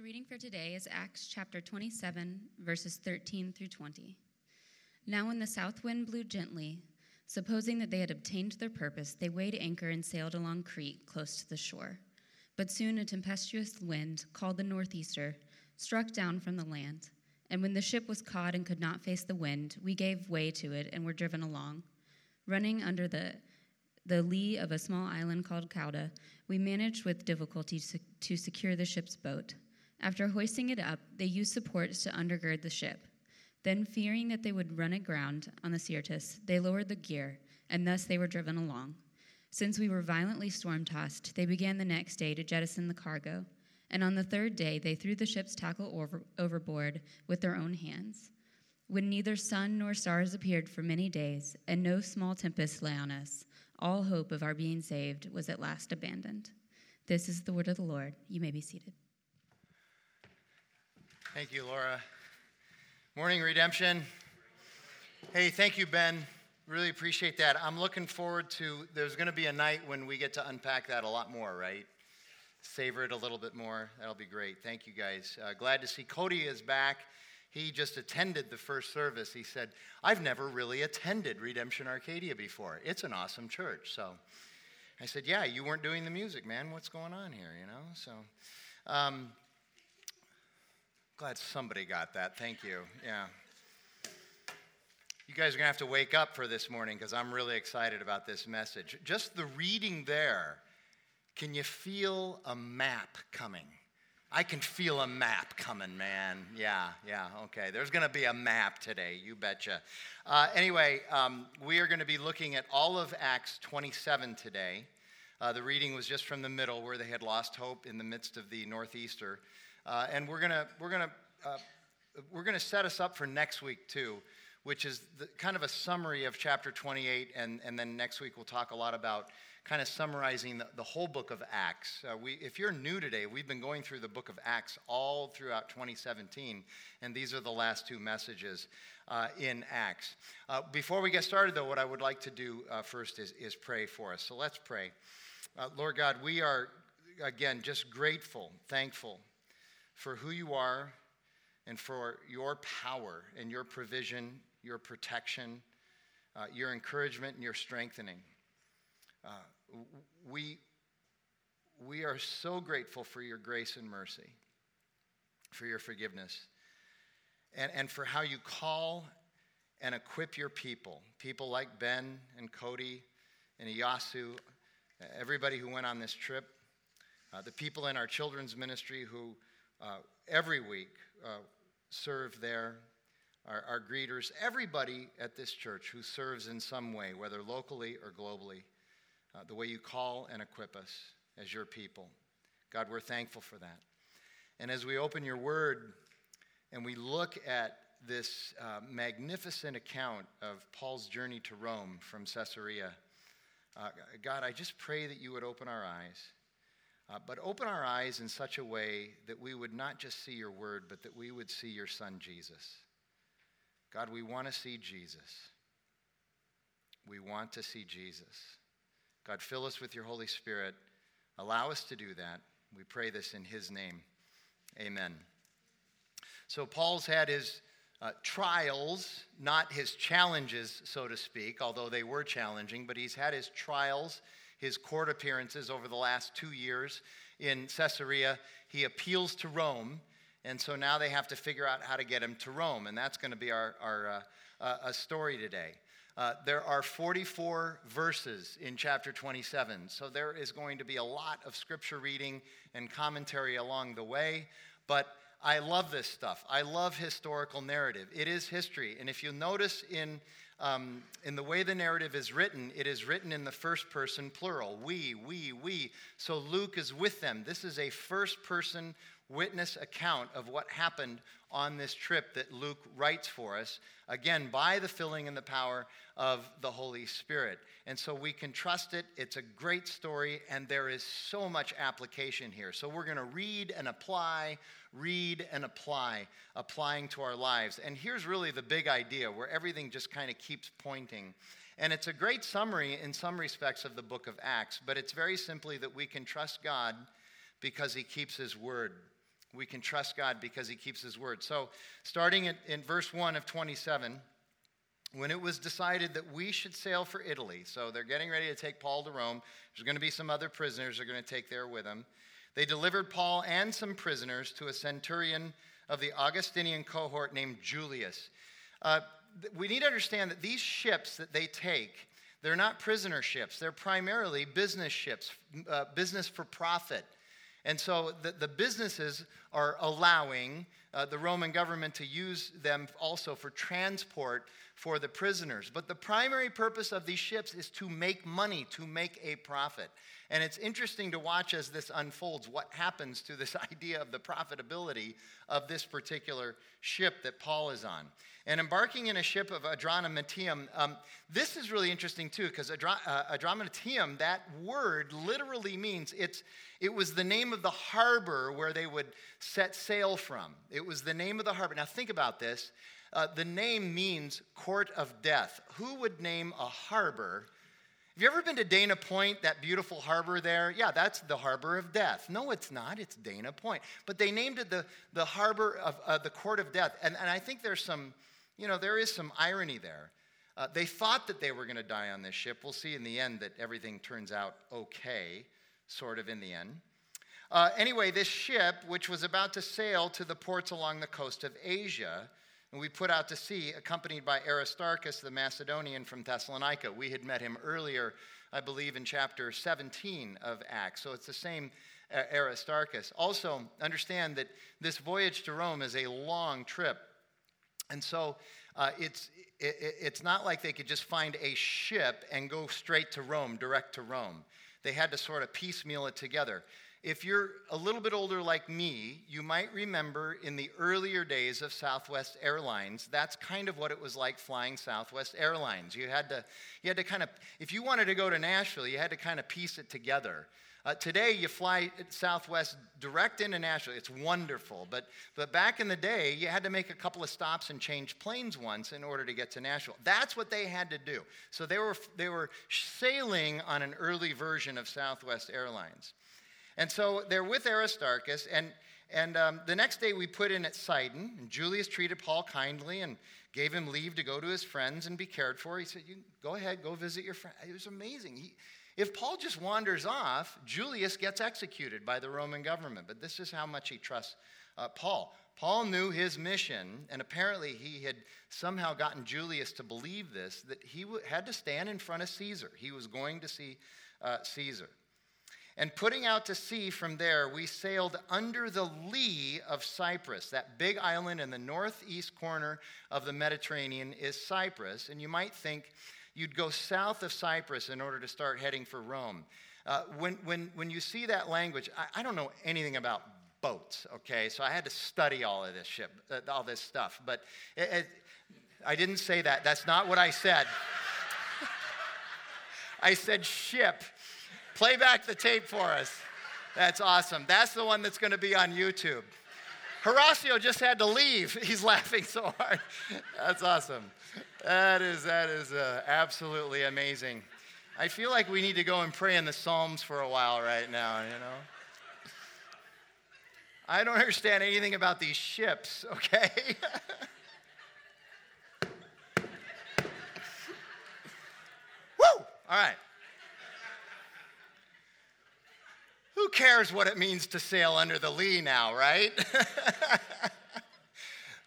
The reading for today is Acts chapter 27, verses 13 through 20. Now, when the south wind blew gently, supposing that they had obtained their purpose, they weighed anchor and sailed along Crete close to the shore. But soon a tempestuous wind, called the northeaster, struck down from the land. And when the ship was caught and could not face the wind, we gave way to it and were driven along. Running under the, the lee of a small island called Cauda, we managed with difficulty to, to secure the ship's boat. After hoisting it up, they used supports to undergird the ship. Then, fearing that they would run aground on the Syrtis, they lowered the gear, and thus they were driven along. Since we were violently storm tossed, they began the next day to jettison the cargo. And on the third day, they threw the ship's tackle over, overboard with their own hands. When neither sun nor stars appeared for many days, and no small tempest lay on us, all hope of our being saved was at last abandoned. This is the word of the Lord. You may be seated. Thank you, Laura. Morning, Redemption. Hey, thank you, Ben. Really appreciate that. I'm looking forward to, there's going to be a night when we get to unpack that a lot more, right? Savor it a little bit more. That'll be great. Thank you, guys. Uh, glad to see Cody is back. He just attended the first service. He said, I've never really attended Redemption Arcadia before. It's an awesome church. So I said, Yeah, you weren't doing the music, man. What's going on here, you know? So, um, Glad somebody got that. Thank you. Yeah. You guys are going to have to wake up for this morning because I'm really excited about this message. Just the reading there, can you feel a map coming? I can feel a map coming, man. Yeah, yeah, okay. There's going to be a map today, you betcha. Uh, anyway, um, we are going to be looking at all of Acts 27 today. Uh, the reading was just from the middle where they had lost hope in the midst of the Northeaster. Uh, and we're going to we're gonna, uh, we're gonna set us up for next week, too, which is the, kind of a summary of chapter 28. And, and then next week, we'll talk a lot about kind of summarizing the, the whole book of Acts. Uh, we, if you're new today, we've been going through the book of Acts all throughout 2017, and these are the last two messages uh, in Acts. Uh, before we get started, though, what I would like to do uh, first is, is pray for us. So let's pray. Uh, Lord God, we are, again, just grateful, thankful for who you are and for your power and your provision, your protection, uh, your encouragement, and your strengthening. Uh, we, we are so grateful for your grace and mercy, for your forgiveness, and, and for how you call and equip your people. People like Ben and Cody and Iyasu, everybody who went on this trip, uh, the people in our children's ministry who every week uh, serve there, our, our, greeters, everybody at this church who serves in some way, whether locally or globally, uh, the way you call and equip us as your people. God, we're thankful for that. And as we open your word and we look at this uh, magnificent account of Paul's journey to Rome from Caesarea, uh, God, I just pray that you would open our eyes uh, but open our eyes in such a way that we would not just see your word, but that we would see your son, Jesus. God, we want to see Jesus. We want to see Jesus. God, fill us with your Holy Spirit. Allow us to do that. We pray this in his name. Amen. So, Paul's had his uh, trials, not his challenges, so to speak, although they were challenging, but he's had his trials his court appearances over the last two years in Caesarea. He appeals to Rome, and so now they have to figure out how to get him to Rome, and that's going to be our, our uh, uh, story today. Uh, there are 44 verses in chapter 27, so there is going to be a lot of scripture reading and commentary along the way, but I love this stuff. I love historical narrative. It is history. And if you notice in um, in the way the narrative is written, it is written in the first person plural we, we, we. So Luke is with them. This is a first person witness account of what happened on this trip that Luke writes for us, again, by the filling and the power of the Holy Spirit. And so we can trust it. It's a great story, and there is so much application here. So we're going to read and apply, read and apply, applying to our lives. And here's really the big idea where everything just kind of keeps pointing. And it's a great summary in some respects of the book of Acts, but it's very simply that we can trust God because he keeps his word We can trust God because he keeps his word. So, starting in, in verse 1 of 27, when it was decided that we should sail for Italy, so they're getting ready to take Paul to Rome. There's going to be some other prisoners they're going to take there with them. They delivered Paul and some prisoners to a centurion of the Augustinian cohort named Julius. Uh, we need to understand that these ships that they take, they're not prisoner ships. They're primarily business ships, uh, business for profit. And so the, the businesses are allowing uh, the Roman government to use them also for transport for the prisoners. But the primary purpose of these ships is to make money, to make a profit. And it's interesting to watch as this unfolds what happens to this idea of the profitability of this particular ship that Paul is on. And embarking in a ship of Adramyttium, um, this is really interesting too, because Adra- uh, Adramyttium, that word literally means it's, it was the name of the harbor where they would set sail from. It was the name of the harbor. Now, think about this. Uh, the name means court of death. Who would name a harbor? Have you ever been to Dana Point, that beautiful harbor there? Yeah, that's the harbor of death. No, it's not. It's Dana Point. But they named it the, the harbor of uh, the court of death. And, and I think there's some, you know, there is some irony there. Uh, they thought that they were going to die on this ship. We'll see in the end that everything turns out okay, sort of in the end. Uh, anyway, this ship, which was about to sail to the ports along the coast of Asia, and we put out to sea, accompanied by Aristarchus the Macedonian from Thessalonica. We had met him earlier, I believe, in chapter 17 of Acts. So it's the same uh, Aristarchus. Also, understand that this voyage to Rome is a long trip. And so uh, it's, it, it's not like they could just find a ship and go straight to Rome, direct to Rome. They had to sort of piecemeal it together. If you're a little bit older like me, you might remember in the earlier days of Southwest Airlines, that's kind of what it was like flying Southwest Airlines. You had to, you had to kind of, if you wanted to go to Nashville, you had to kind of piece it together. Uh, today, you fly Southwest direct into Nashville. It's wonderful. But, but back in the day, you had to make a couple of stops and change planes once in order to get to Nashville. That's what they had to do. So they were, they were sailing on an early version of Southwest Airlines. And so they're with Aristarchus, and, and um, the next day we put in at Sidon, and Julius treated Paul kindly and gave him leave to go to his friends and be cared for. He said, you Go ahead, go visit your friend. It was amazing. He, if Paul just wanders off, Julius gets executed by the Roman government. But this is how much he trusts uh, Paul. Paul knew his mission, and apparently he had somehow gotten Julius to believe this that he w- had to stand in front of Caesar. He was going to see uh, Caesar. And putting out to sea from there, we sailed under the lee of Cyprus. That big island in the northeast corner of the Mediterranean is Cyprus. And you might think you'd go south of Cyprus in order to start heading for Rome. Uh, when, when, when you see that language, I, I, don't know anything about boats, okay? So I had to study all of this ship, uh, all this stuff. But it, it, I didn't say that. That's not what I said. I said ship. Play back the tape for us. That's awesome. That's the one that's going to be on YouTube. Horacio just had to leave. He's laughing so hard. That's awesome. That is that is uh, absolutely amazing. I feel like we need to go and pray in the Psalms for a while right now. You know. I don't understand anything about these ships. Okay. Woo! All right. Who cares what it means to sail under the lee now, right?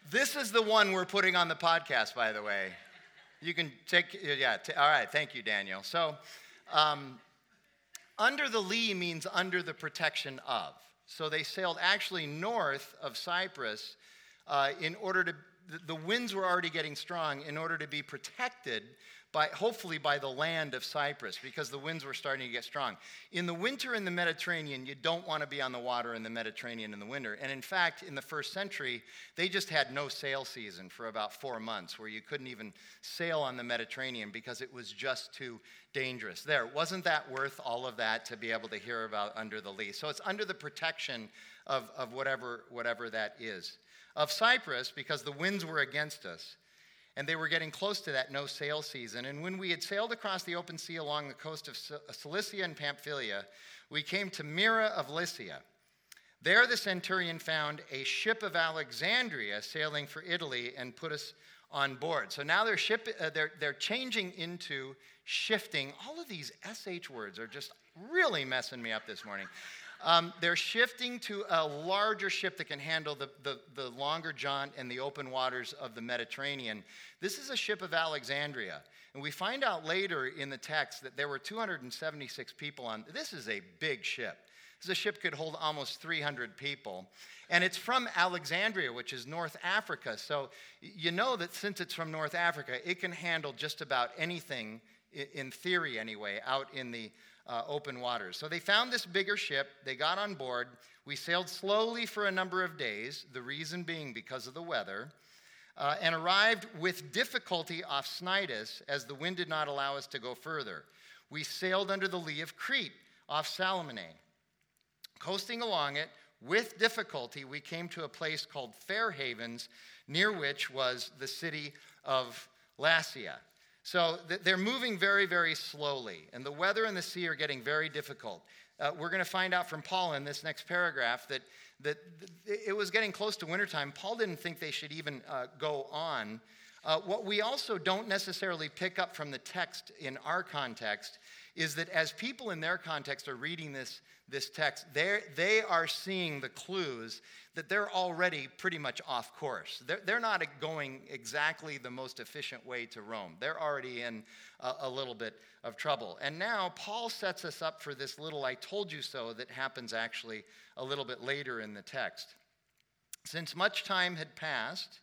this is the one we're putting on the podcast, by the way. You can take, yeah, t- all right, thank you, Daniel. So, um, under the lee means under the protection of. So they sailed actually north of Cyprus uh, in order to, the winds were already getting strong in order to be protected by, hopefully by the land of Cyprus because the winds were starting to get strong. In the winter in the Mediterranean, you don't want to be on the water in the Mediterranean in the winter. And in fact, in the first century, they just had no sail season for about four months where you couldn't even sail on the Mediterranean because it was just too dangerous. There, wasn't that worth all of that to be able to hear about under the lee? So it's under the protection of, of whatever, whatever that is. Of Cyprus, because the winds were against us and they were getting close to that no sail season. And when we had sailed across the open sea along the coast of Cilicia and Pamphylia, we came to Myra of Lycia. There, the centurion found a ship of Alexandria sailing for Italy and put us on board. So now they're, ship, uh, they're, they're changing into shifting. All of these SH words are just really messing me up this morning. Um, they're shifting to a larger ship that can handle the, the, the, longer jaunt and the open waters of the Mediterranean. This is a ship of Alexandria. And we find out later in the text that there were 276 people on. This is a big ship. The ship could hold almost 300 people. And it's from Alexandria, which is North Africa. So you know that since it's from North Africa, it can handle just about anything, in theory anyway, out in the uh, open waters. So they found this bigger ship. They got on board. We sailed slowly for a number of days, the reason being because of the weather, uh, and arrived with difficulty off Cnidus as the wind did not allow us to go further. We sailed under the lee of Crete off Salaminae. Coasting along it, with difficulty, we came to a place called Fair Havens, near which was the city of Lasea. So they're moving very, very slowly, and the weather and the sea are getting very difficult. Uh, we're going to find out from Paul in this next paragraph that, that it was getting close to wintertime. Paul didn't think they should even uh, go on. Uh, what we also don't necessarily pick up from the text in our context is that as people in their context are reading this, this text, they are seeing the clues that they're already pretty much off course. They're, they're not going exactly the most efficient way to Rome. They're already in a, a little bit of trouble. And now Paul sets us up for this little I told you so that happens actually a little bit later in the text. Since much time had passed,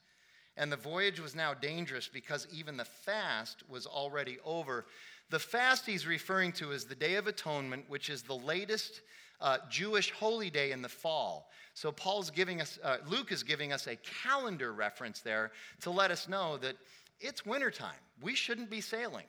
and the voyage was now dangerous because even the fast was already over. The fast he's referring to is the Day of Atonement, which is the latest uh, Jewish holy day in the fall. So Paul's giving us, uh, Luke is giving us a calendar reference there to let us know that it's wintertime. We shouldn't be sailing.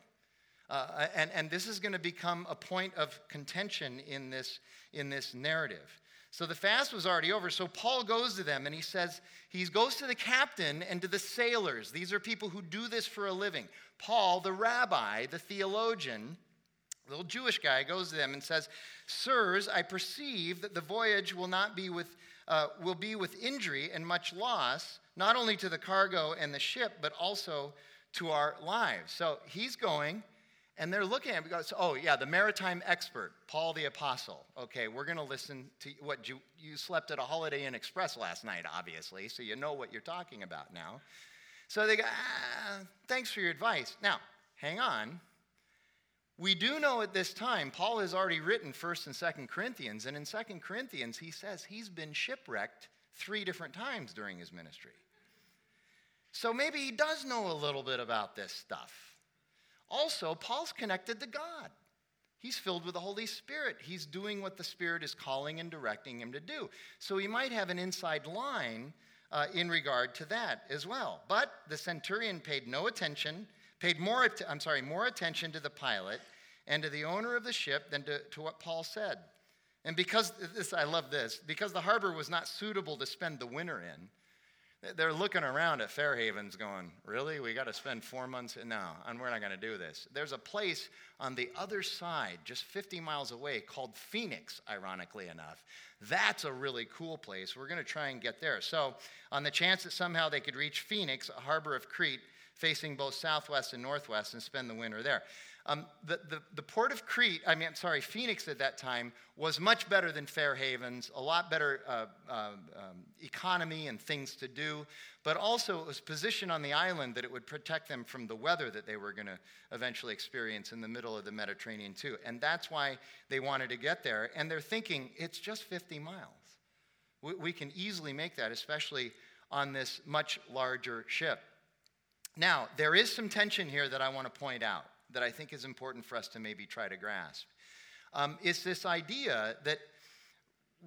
Uh, and, and this is going to become a point of contention in this, in this narrative. So the fast was already over. So Paul goes to them and he says, he goes to the captain and to the sailors. These are people who do this for a living. Paul, the rabbi, the theologian, little Jewish guy, goes to them and says, Sirs, I perceive that the voyage will not be with, uh, will be with injury and much loss, not only to the cargo and the ship, but also to our lives. So he's going and they're looking at goes, oh, yeah, the maritime expert, Paul the Apostle. Okay, we're going to listen to what you, you slept at a Holiday Inn Express last night, obviously, so you know what you're talking about now. So they go, ah, thanks for your advice. Now, hang on. We do know at this time, Paul has already written 1st and 2nd Corinthians, and in 2nd Corinthians, he says he's been shipwrecked three different times during his ministry. So maybe he does know a little bit about this stuff. Also, Paul's connected to God. He's filled with the Holy Spirit. He's doing what the Spirit is calling and directing him to do. So he might have an inside line uh, in regard to that as well. But the centurion paid no attention, paid more, I'm sorry, more attention to the pilot and to the owner of the ship than to, to what Paul said. And because this, I love this, because the harbor was not suitable to spend the winter in, they're looking around at Fair Havens going, Really? We got to spend four months? No, and we're not going to do this. There's a place on the other side, just 50 miles away, called Phoenix, ironically enough. That's a really cool place. We're going to try and get there. So, on the chance that somehow they could reach Phoenix, a harbor of Crete, facing both southwest and northwest, and spend the winter there. Um, the, the, the, port of Crete, I mean, I'm sorry, Phoenix at that time was much better than Fair Havens, a lot better uh, uh, um, economy and things to do, but also it was positioned on the island that it would protect them from the weather that they were going to eventually experience in the middle of the Mediterranean, too. And that's why they wanted to get there. And they're thinking, it's just 50 miles. We, we can easily make that, especially on this much larger ship. Now, there is some tension here that I want to point out that I think is important for us to maybe try to grasp. Um, it's this idea that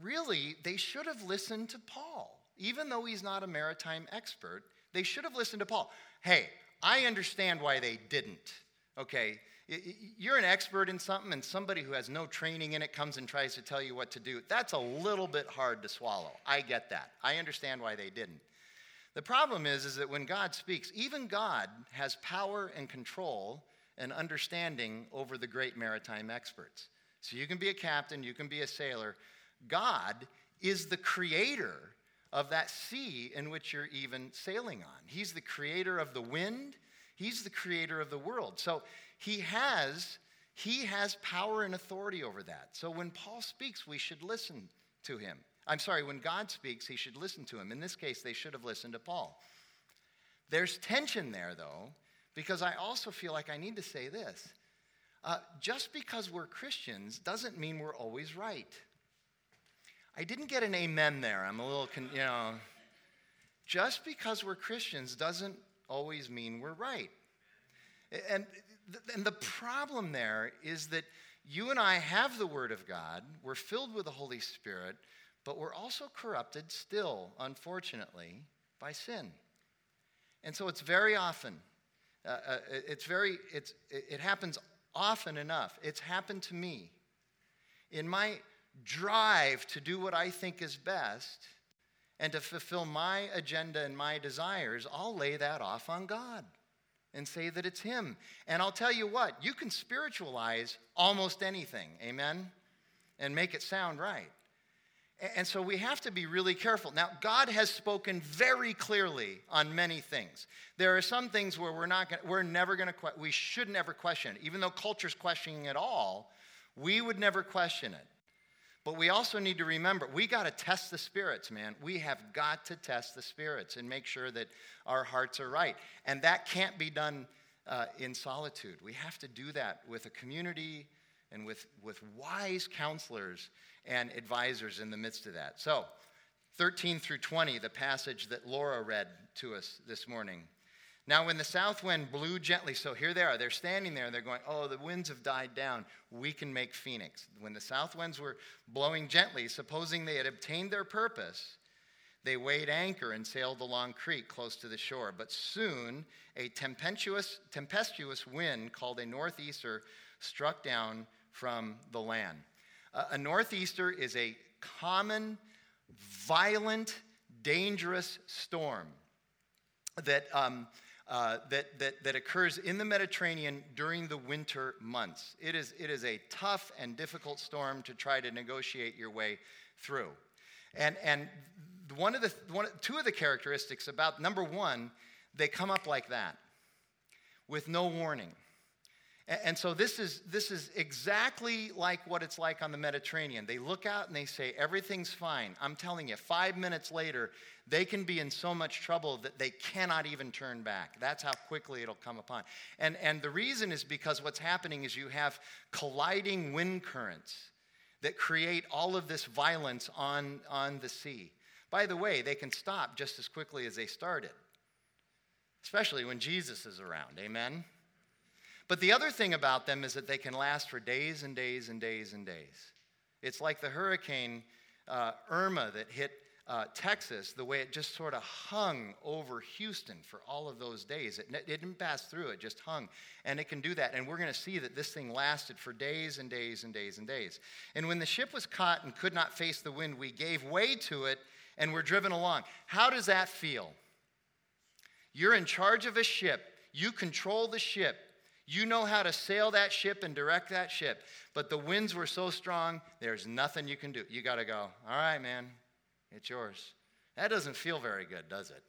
really they should have listened to Paul. Even though he's not a maritime expert, they should have listened to Paul. Hey, I understand why they didn't. Okay, you're an expert in something, and somebody who has no training in it comes and tries to tell you what to do. That's a little bit hard to swallow. I get that. I understand why they didn't. The problem is, is that when God speaks, even God has power and control and understanding over the great maritime experts. So you can be a captain, you can be a sailor. God is the creator of that sea in which you're even sailing on. He's the creator of the wind, he's the creator of the world. So he has he has power and authority over that. So when Paul speaks, we should listen to him. I'm sorry, when God speaks, he should listen to him. In this case, they should have listened to Paul. There's tension there, though, because I also feel like I need to say this. Uh, just because we're Christians doesn't mean we're always right. I didn't get an amen there. I'm a little, con- you know. Just because we're Christians doesn't always mean we're right. And, and the problem there is that you and I have the Word of God, we're filled with the Holy Spirit, but we're also corrupted still, unfortunately, by sin. And so it's very often, uh, uh, it's very, it's, it happens often enough. It's happened to me. In my drive to do what I think is best and to fulfill my agenda and my desires, I'll lay that off on God and say that it's Him. And I'll tell you what, you can spiritualize almost anything, amen? And make it sound right. And so we have to be really careful. Now, God has spoken very clearly on many things. There are some things where we're not gonna, we're never going to we should never question it. Even though culture's questioning it all, we would never question it. But we also need to remember we got to test the spirits, man. We have got to test the spirits and make sure that our hearts are right. And that can't be done uh, in solitude. We have to do that with a community and with, with wise counselors and advisors in the midst of that. So, 13 through 20, the passage that Laura read to us this morning. Now, when the south wind blew gently, so here they are, they're standing there they're going, Oh, the winds have died down. We can make Phoenix. When the south winds were blowing gently, supposing they had obtained their purpose, they weighed anchor and sailed along Crete close to the shore. But soon a tempestuous, tempestuous wind called a northeaster struck down from the land. A northeaster is a common, violent, dangerous storm that um, uh, that, that, that occurs in the Mediterranean during the winter months. It is, it is a tough and difficult storm to try to negotiate your way through. And, and one of the, one, two of the characteristics about number one, they come up like that with no warning. And so this is, this is exactly like what it's like on the Mediterranean. They look out and they say, everything's fine. I'm telling you, five minutes later, they can be in so much trouble that they cannot even turn back. That's how quickly it'll come upon. And, and the reason is because what's happening is you have colliding wind currents that create all of this violence on, on the sea. By the way, they can stop just as quickly as they started, especially when Jesus is around. Amen? But the other thing about them is that they can last for days and days and days and days. It's like the hurricane uh, Irma that hit uh, Texas, the way it just sort of hung over Houston for all of those days. It, it, didn't pass through, it just hung. And it can do that. And we're going to see that this thing lasted for days and days and days and days. And when the ship was caught and could not face the wind, we gave way to it and were driven along. How does that feel? You're in charge of a ship, you control the ship. You know how to sail that ship and direct that ship, but the winds were so strong, there's nothing you can do. You got to go, all right, man, it's yours. That doesn't feel very good, does it?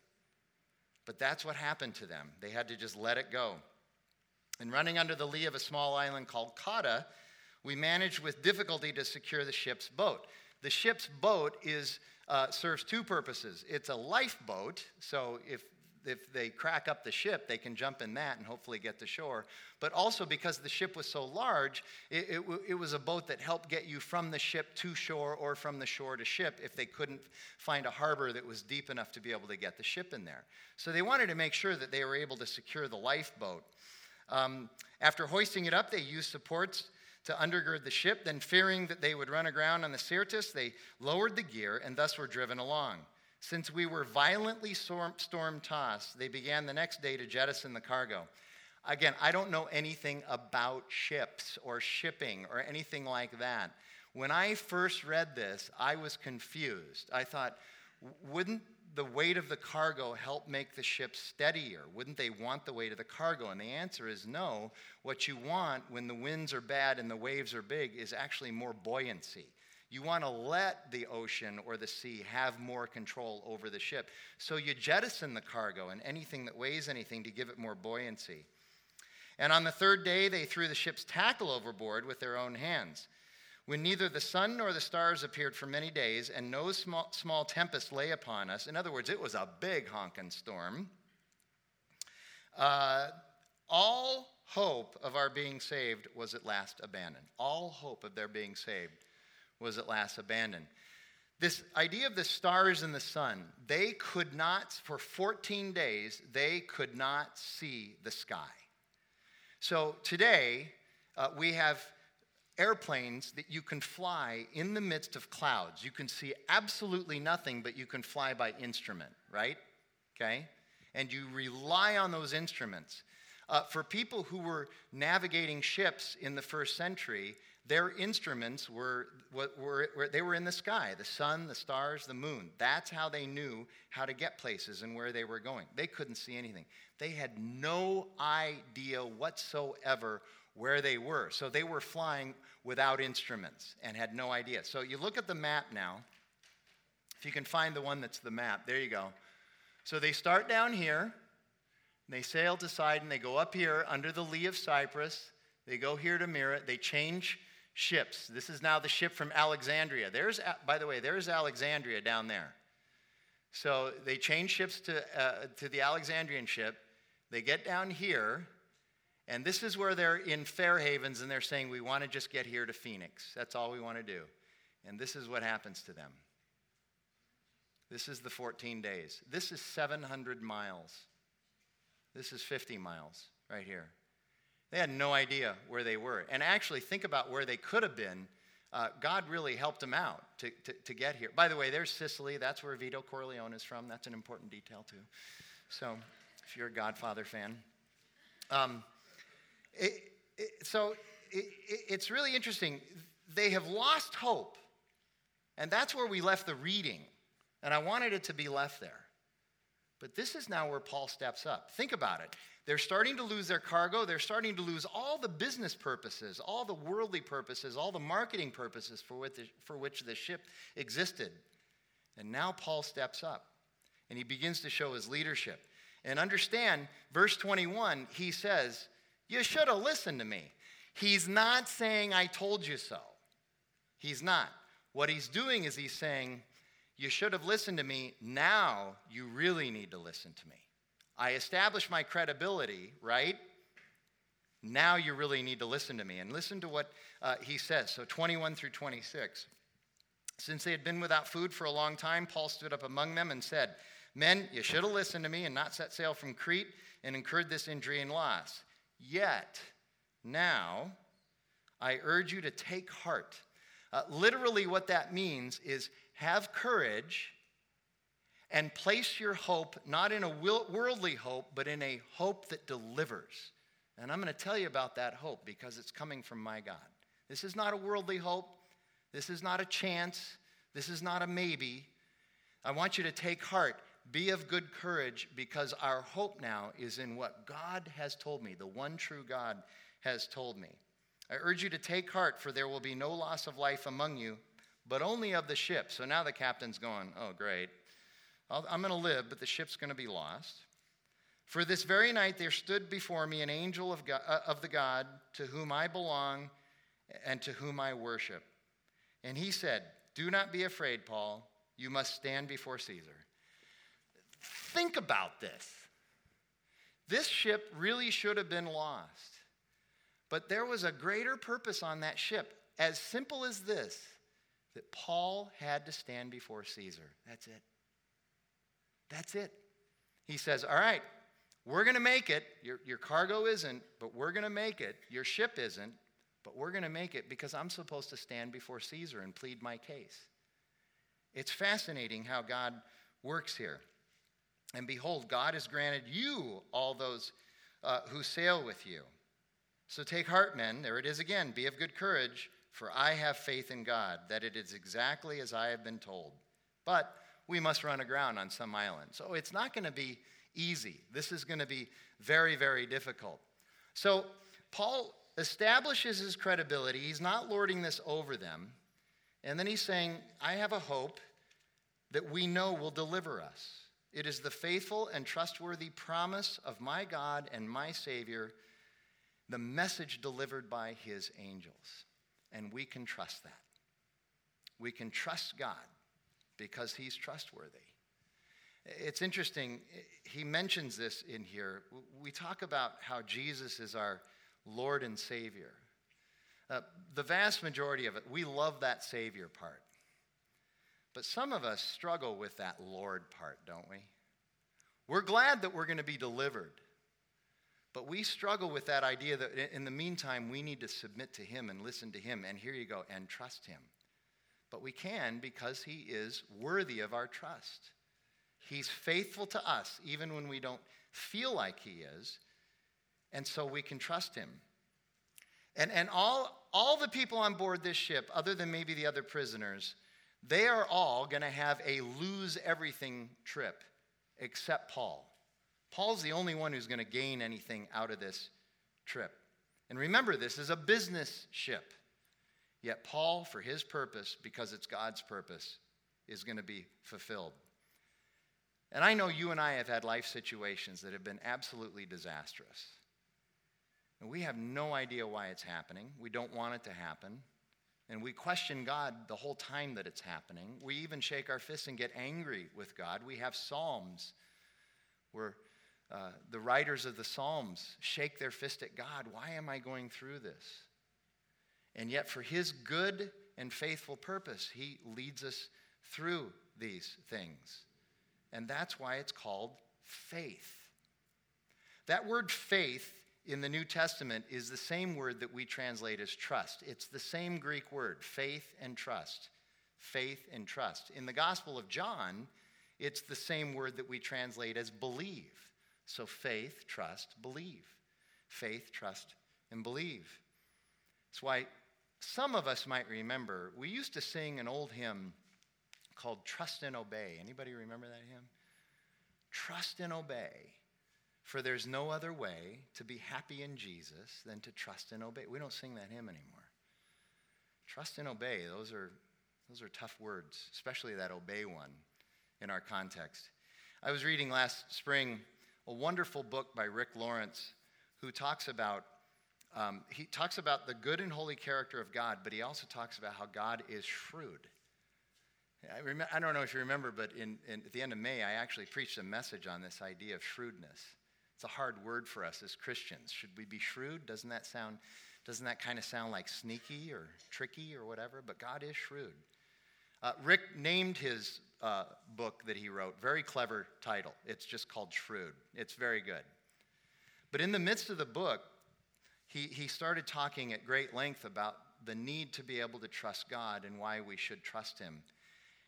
But that's what happened to them. They had to just let it go. And running under the lee of a small island called Cauda, we managed with difficulty to secure the ship's boat. The ship's boat is, uh, serves two purposes. It's a lifeboat, so if if they crack up the ship, they can jump in that and hopefully get to shore. But also because the ship was so large, it, it, it, was a boat that helped get you from the ship to shore or from the shore to ship if they couldn't find a harbor that was deep enough to be able to get the ship in there. So they wanted to make sure that they were able to secure the lifeboat. Um, after hoisting it up, they used supports to undergird the ship. Then, fearing that they would run aground on the Syrtis, they lowered the gear and thus were driven along. Since we were violently storm tossed, they began the next day to jettison the cargo. Again, I don't know anything about ships or shipping or anything like that. When I first read this, I was confused. I thought, wouldn't the weight of the cargo help make the ship steadier? Wouldn't they want the weight of the cargo? And the answer is no. What you want when the winds are bad and the waves are big is actually more buoyancy You want to let the ocean or the sea have more control over the ship. So you jettison the cargo and anything that weighs anything to give it more buoyancy. And on the third day, they threw the ship's tackle overboard with their own hands. When neither the sun nor the stars appeared for many days, and no small, small tempest lay upon us, in other words, it was a big honking storm, uh, all hope of our being saved was at last abandoned. All hope of their being saved was at last abandoned. This idea of the stars and the sun, they could not, for 14 days, they could not see the sky. So today, uh, we have airplanes that you can fly in the midst of clouds. You can see absolutely nothing, but you can fly by instrument, right? Okay? And you rely on those instruments. Uh, for people who were navigating ships in the first century, their instruments were, were, were, they were in the sky the sun, the stars, the moon. That's how they knew how to get places and where they were going. They couldn't see anything. They had no idea whatsoever where they were. So they were flying without instruments and had no idea. So you look at the map now. If you can find the one that's the map, there you go. So they start down here, they sail to Sidon, they go up here under the lee of Cyprus, they go here to Myra, they change ships. This is now the ship from Alexandria. There's, by the way, there's Alexandria down there. So they change ships to, uh, to the Alexandrian ship. They get down here, and this is where they're in Fair Havens and they're saying, We want to just get here to Phoenix. That's all we want to do. And this is what happens to them. This is the 14 days. This is 700 miles. This is 50 miles right here. They had no idea where they were. And actually, think about where they could have been. Uh, God really helped them out to, to, to, get here. By the way, there's Sicily. That's where Vito Corleone is from. That's an important detail, too. So, if you're a Godfather fan. Um, it, it, so it, it's really interesting. They have lost hope. And that's where we left the reading. And I wanted it to be left there. But this is now where Paul steps up. Think about it. They're starting to lose their cargo. They're starting to lose all the business purposes, all the worldly purposes, all the marketing purposes for which the, for which the ship existed. And now Paul steps up and he begins to show his leadership. And understand, verse 21, he says, you should have listened to me. He's not saying, I told you so. He's not. What he's doing is he's saying, You should have listened to me. Now you really need to listen to me. I established my credibility, right? Now you really need to listen to me. And listen to what uh, he says. So 21 through 26. Since they had been without food for a long time, Paul stood up among them and said, Men, you should have listened to me and not set sail from Crete and incurred this injury and loss. Yet, now, I urge you to take heart. Uh, literally, what that means is have courage and place your hope not in a worldly hope, but in a hope that delivers. And I'm going to tell you about that hope because it's coming from my God. This is not a worldly hope. This is not a chance. This is not a maybe. I want you to take heart. Be of good courage because our hope now is in what God has told me, the one true God has told me. I urge you to take heart, for there will be no loss of life among you, but only of the ship. So now the captain's going, Oh, great. I am going to live, but the ship's going to be lost. For this very night there stood before me an angel of, God, uh, of the God to whom I belong and to whom I worship. And he said, Do not be afraid, Paul. You must stand before Caesar. Think about this. This ship really should have been lost. But there was a greater purpose on that ship, as simple as this that Paul had to stand before Caesar. That's it. That's it. He says, All right, we're going to make it. Your, your cargo isn't, but we're going to make it. Your ship isn't, but we're going to make it because I'm supposed to stand before Caesar and plead my case. It's fascinating how God works here. And behold, God has granted you all those uh, who sail with you. So take heart, men. There it is again. Be of good courage, for I have faith in God that it is exactly as I have been told. But we must run aground on some island. So it's not going to be easy. This is going to be very, very difficult. So Paul establishes his credibility. He's not lording this over them. And then he's saying, I have a hope that we know will deliver us. It is the faithful and trustworthy promise of my God and my Savior, the message delivered by his angels. And we can trust that. We can trust God because he's trustworthy. It's interesting, he mentions this in here. We talk about how Jesus is our Lord and Savior. Uh, the vast majority of it, we love that Savior part. But some of us struggle with that Lord part, don't we? We're glad that we're going to be delivered. But we struggle with that idea that in the meantime, we need to submit to Him and listen to Him. And here you go, and trust Him. But we can because He is worthy of our trust. He's faithful to us even when we don't feel like He is. And so we can trust Him. And, and all, all the people on board this ship, other than maybe the other prisoners, they are all going to have a lose everything trip except Paul. Paul's the only one who's going to gain anything out of this trip. And remember, this is a business ship. Yet, Paul, for his purpose, because it's God's purpose, is going to be fulfilled. And I know you and I have had life situations that have been absolutely disastrous. And we have no idea why it's happening. We don't want it to happen. And we question God the whole time that it's happening. We even shake our fists and get angry with God. We have Psalms where uh, the writers of the Psalms shake their fist at God. Why am I going through this? And yet, for His good and faithful purpose, He leads us through these things. And that's why it's called faith. That word faith in the New Testament is the same word that we translate as trust. It's the same Greek word, faith and trust. Faith and trust. In the Gospel of John, it's the same word that we translate as believe. So faith, trust, believe. Faith, trust, and believe. That's why some of us might remember we used to sing an old hymn called Trust and Obey. Anybody remember that hymn? Trust and obey. For there's no other way to be happy in Jesus than to trust and obey. We don't sing that hymn anymore. Trust and obey, those are, those are tough words, especially that obey one in our context. I was reading last spring a wonderful book by Rick Lawrence who talks about um, he talks about the good and holy character of God, but he also talks about how God is shrewd. I, rem- I don't know if you remember, but in, in, at the end of May, I actually preached a message on this idea of shrewdness. It's a hard word for us as Christians. Should we be shrewd? Doesn't that sound, doesn't that kind of sound like sneaky or tricky or whatever? But God is shrewd. Uh, Rick named his uh, book that he wrote, very clever title. It's just called Shrewd. It's very good. But in the midst of the book, he, he started talking at great length about the need to be able to trust God and why we should trust Him.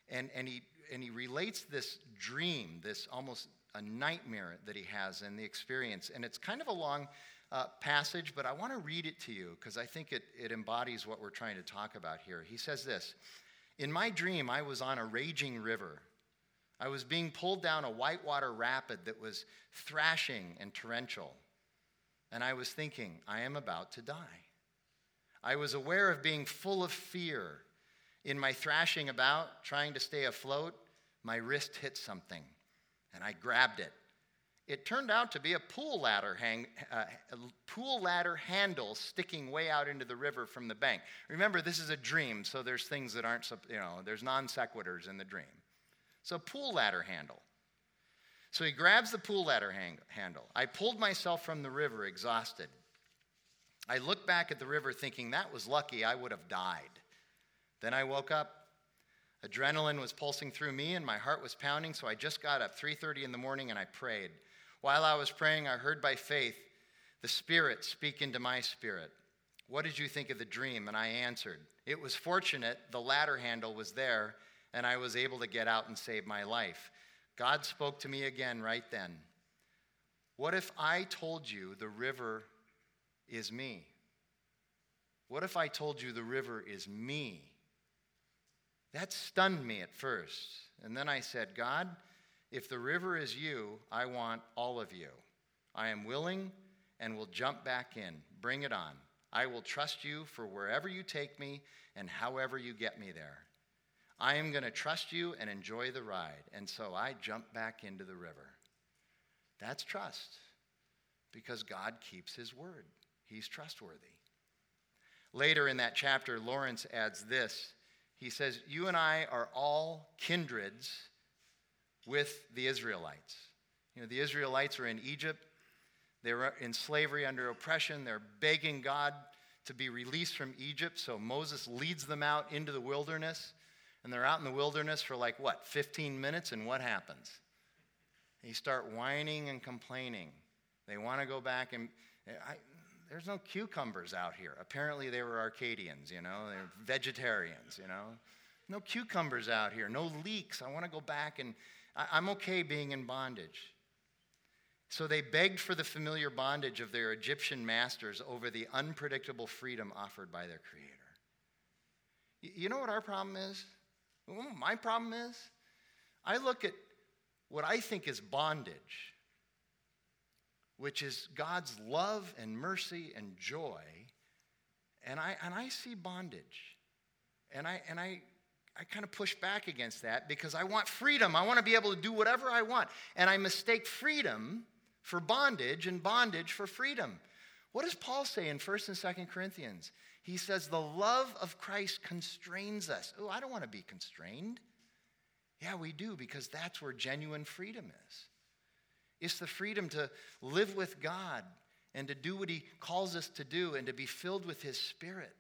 And, and, he, and he relates this dream, this almost a nightmare that he has in the experience. And it's kind of a long uh, passage, but I want to read it to you because I think it, it embodies what we're trying to talk about here. He says this In my dream, I was on a raging river. I was being pulled down a whitewater rapid that was thrashing and torrential. And I was thinking, I am about to die. I was aware of being full of fear. In my thrashing about, trying to stay afloat, my wrist hit something and I grabbed it. It turned out to be a pool ladder, hang, uh, pool ladder handle sticking way out into the river from the bank. Remember, this is a dream, so there's things that aren't, you know, there's non sequiturs in the dream. So, pool ladder handle. So he grabs the pool ladder hang- handle. I pulled myself from the river exhausted. I looked back at the river thinking that was lucky, I would have died. Then I woke up Adrenaline was pulsing through me and my heart was pounding, so I just got up 3:30 in the morning and I prayed. While I was praying, I heard by faith the Spirit speak into my spirit. What did you think of the dream? And I answered, It was fortunate the ladder handle was there and I was able to get out and save my life. God spoke to me again right then. What if I told you the river is me? What if I told you the river is me? That stunned me at first. And then I said, God, if the river is you, I want all of you. I am willing and will jump back in. Bring it on. I will trust you for wherever you take me and however you get me there. I am going to trust you and enjoy the ride. And so I jump back into the river. That's trust because God keeps his word, he's trustworthy. Later in that chapter, Lawrence adds this. He says, You and I are all kindreds with the Israelites. You know, the Israelites are in Egypt, they were in slavery under oppression, they're begging God to be released from Egypt. So Moses leads them out into the wilderness, and they're out in the wilderness for like what, 15 minutes, and what happens? They start whining and complaining. They want to go back and I, there's no cucumbers out here. Apparently, they were Arcadians, you know, they're vegetarians, you know. No cucumbers out here, no leeks. I want to go back and I, I'm okay being in bondage. So they begged for the familiar bondage of their Egyptian masters over the unpredictable freedom offered by their Creator. You know what our problem is? My problem is? I look at what I think is bondage, which is God's love and mercy and joy, and I, and I see bondage. And I, and I, I kind of push back against that because I want freedom. I want to be able to do whatever I want. And I mistake freedom for bondage and bondage for freedom. What does Paul say in 1st and 2nd Corinthians? He says, The love of Christ constrains us. Oh, I don't want to be constrained. Yeah, we do, because that's where genuine freedom is. It's the freedom to live with God and to do what He calls us to do and to be filled with His Spirit.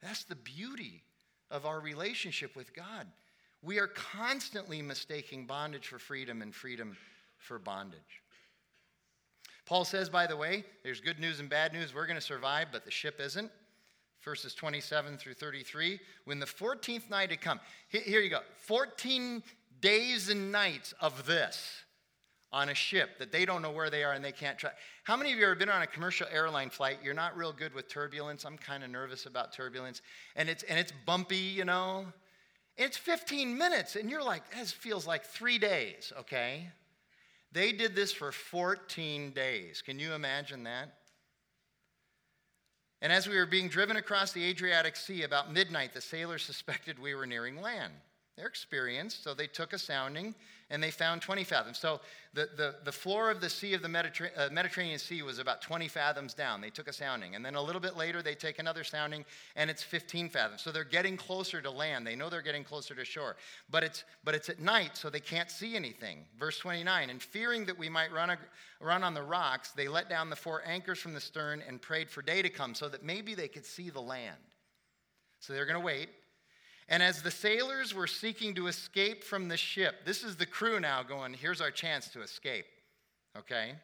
That's the beauty of our relationship with God. We are constantly mistaking bondage for freedom and freedom for bondage. Paul says, by the way, there's good news and bad news. We're going to survive, but the ship isn't verses 27 through 33. When the 14th night had come, here you go 14 days and nights of this on a ship that they don't know where they are and they can't try. How many of you have been on a commercial airline flight? You're not real good with turbulence. I'm kind of nervous about turbulence. And it's, and it's bumpy, you know. It's 15 minutes, and you're like, this feels like three days, okay? They did this for 14 days. Can you imagine that? And as we were being driven across the Adriatic Sea about midnight, the sailors suspected we were nearing land. They're experienced, so they took a sounding and they found 20 fathoms. So the, the, the floor of the sea of the Mediterranean, uh, Mediterranean Sea was about 20 fathoms down. They took a sounding. And then a little bit later, they take another sounding, and it's 15 fathoms. So they're getting closer to land. They know they're getting closer to shore. But it's, but it's at night, so they can't see anything. Verse 29 And fearing that we might run, a, run on the rocks, they let down the four anchors from the stern and prayed for day to come so that maybe they could see the land. So they're going to wait. And as the sailors were seeking to escape from the ship, this is the crew now going, here's our chance to escape. Okay?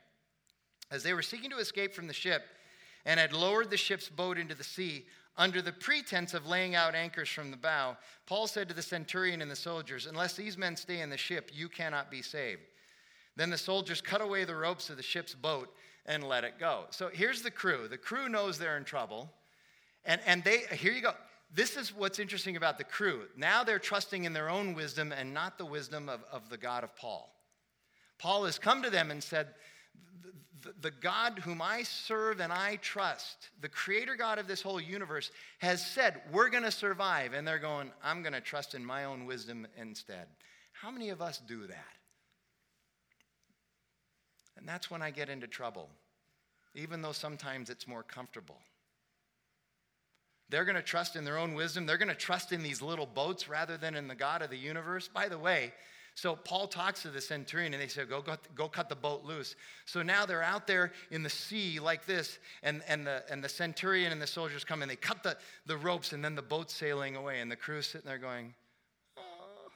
As they were seeking to escape from the ship and had lowered the ship's boat into the sea, under the pretense of laying out anchors from the bow, Paul said to the centurion and the soldiers, Unless these men stay in the ship, you cannot be saved. Then the soldiers cut away the ropes of the ship's boat and let it go. So here's the crew. The crew knows they're in trouble. And, and they, here you go this is what's interesting about the crew. Now they're trusting in their own wisdom and not the wisdom of, of the God of Paul. Paul has come to them and said, the, the God whom I serve and I trust, the creator God of this whole universe, has said, We're going to survive. And they're going, I'm going to trust in my own wisdom instead. How many of us do that? And that's when I get into trouble, even though sometimes it's more comfortable. They're going to trust in their own wisdom. They're going to trust in these little boats rather than in the God of the universe. By the way, so Paul talks to the centurion and they say, go, go, go cut the boat loose. So now they're out there in the sea like this, and, and, the, and the centurion and the soldiers come and they cut the, the ropes, and then the boat's sailing away, and the crew's sitting there going, oh,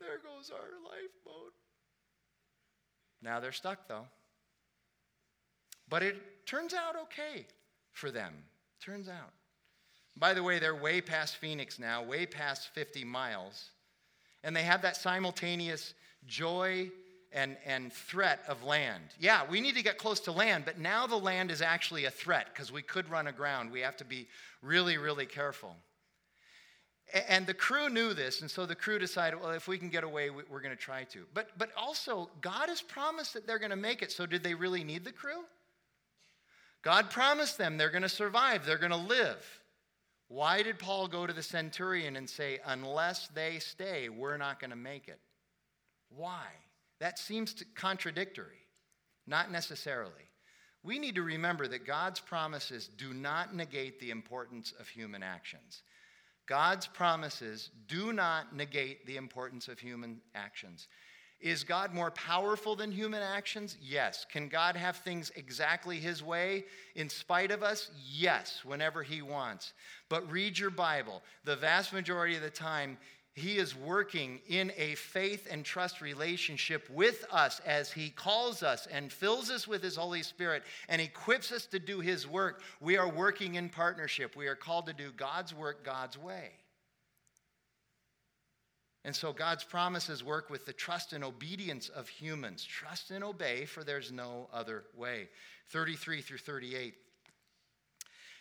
there goes our lifeboat. Now they're stuck though. But it turns out okay for them. Turns out. By the way, they're way past Phoenix now, way past 50 miles. And they have that simultaneous joy and, and threat of land. Yeah, we need to get close to land, but now the land is actually a threat because we could run aground. We have to be really, really careful. And the crew knew this, and so the crew decided, well, if we can get away, we're going to try to. But, but also, God has promised that they're going to make it, so did they really need the crew? God promised them they're going to survive, they're going to live. Why did Paul go to the centurion and say, unless they stay, we're not going to make it? Why? That seems contradictory. Not necessarily. We need to remember that God's promises do not negate the importance of human actions. God's promises do not negate the importance of human actions. Is God more powerful than human actions? Yes. Can God have things exactly His way in spite of us? Yes, whenever He wants. But read your Bible. The vast majority of the time, He is working in a faith and trust relationship with us as He calls us and fills us with His Holy Spirit and equips us to do His work. We are working in partnership. We are called to do God's work God's way. And so God's promises work with the trust and obedience of humans. Trust and obey, for there's no other way. 33 through 38.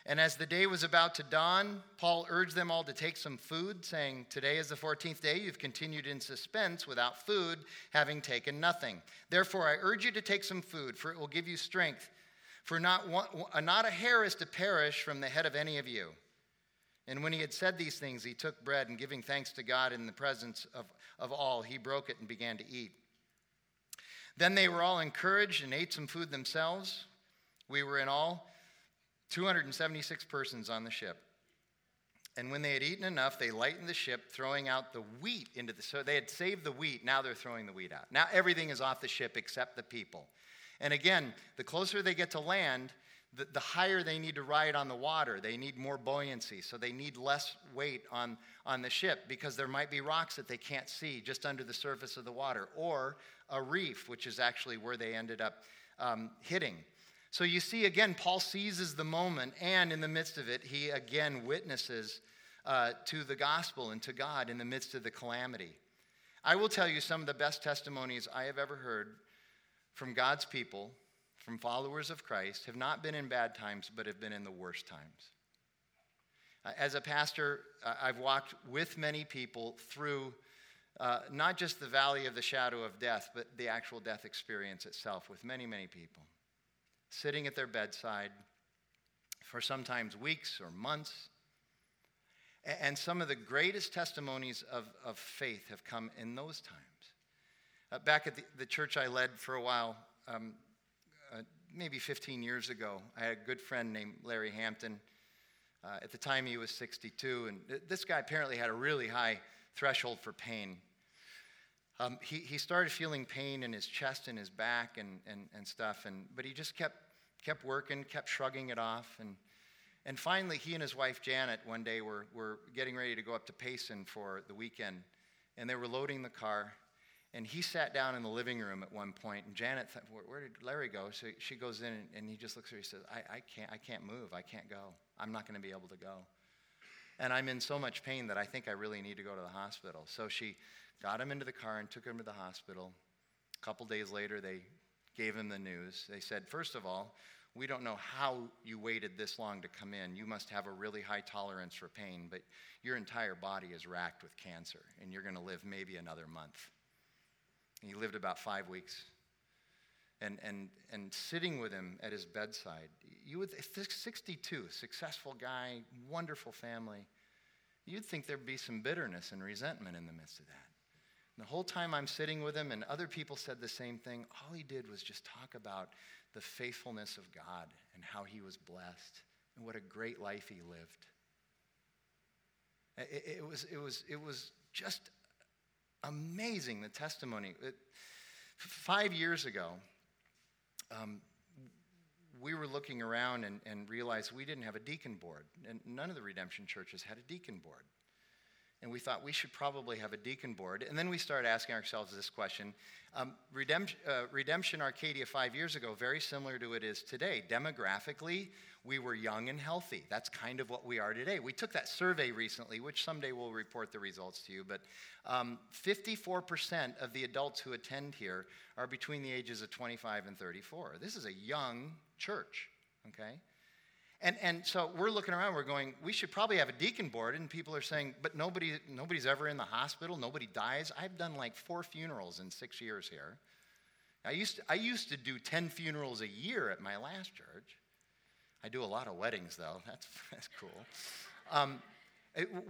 And as the day was about to dawn, Paul urged them all to take some food, saying, Today is the 14th day. You've continued in suspense without food, having taken nothing. Therefore, I urge you to take some food, for it will give you strength. For not, one, uh, not a hair is to perish from the head of any of you. And when he had said these things, he took bread and giving thanks to God in the presence of, of all, he broke it and began to eat. Then they were all encouraged and ate some food themselves. We were in all 276 persons on the ship. And when they had eaten enough, they lightened the ship, throwing out the wheat into the. So they had saved the wheat, now they're throwing the wheat out. Now everything is off the ship except the people. And again, the closer they get to land, the, the higher they need to ride on the water. They need more buoyancy, so they need less weight on, on the ship because there might be rocks that they can't see just under the surface of the water, or a reef, which is actually where they ended up um, hitting. So you see, again, Paul seizes the moment, and in the midst of it, he again witnesses uh, to the gospel and to God in the midst of the calamity. I will tell you some of the best testimonies I have ever heard from God's people from followers of Christ have not been in bad times, but have been in the worst times. Uh, as a pastor, uh, I've walked with many people through uh, not just the valley of the shadow of death, but the actual death experience itself with many, many people. Sitting at their bedside for sometimes weeks or months. And some of the greatest testimonies of, of faith have come in those times. Uh, back at the, the, church I led for a while, um, maybe 15 years ago, I had a good friend named Larry Hampton. Uh, at the time, he was 62, and th- this guy apparently had a really high threshold for pain. Um, he, he started feeling pain in his chest and his back and, and, and stuff, and, but he just kept, kept working, kept shrugging it off. And, and finally, he and his wife Janet one day were, were getting ready to go up to Payson for the weekend, and they were loading the car. And he sat down in the living room at one point, and Janet thought, where, where, did Larry go? So she goes in, and, and he just looks at her. He says, I, I, can't, I can't move. I can't go. I'm not going to be able to go. And I'm in so much pain that I think I really need to go to the hospital. So she got him into the car and took him to the hospital. A couple days later, they gave him the news. They said, first of all, we don't know how you waited this long to come in. You must have a really high tolerance for pain, but your entire body is racked with cancer, and you're going to live maybe another month. He lived about five weeks. And, and, and sitting with him at his bedside, you would, 62, successful guy, wonderful family, you'd think there'd be some bitterness and resentment in the midst of that. And the whole time I'm sitting with him, and other people said the same thing, all he did was just talk about the faithfulness of God and how he was blessed and what a great life he lived. It, it was, it, was, it was just amazing the testimony. It, five years ago, um, we were looking around and, and realized we didn't have a deacon board, and none of the redemption churches had a deacon board. And we thought we should probably have a deacon board. And then we started asking ourselves this question um, Redemption, uh, Redemption Arcadia five years ago, very similar to it is today. Demographically, we were young and healthy. That's kind of what we are today. We took that survey recently, which someday we'll report the results to you, but um, 54% of the adults who attend here are between the ages of 25 and 34. This is a young church, okay? And, and so we're looking around, we're going, we should probably have a deacon board. And people are saying, but nobody, nobody's ever in the hospital, nobody dies. I've done like four funerals in six years here. I used to, I used to do 10 funerals a year at my last church. I do a lot of weddings, though. That's, that's cool. Um,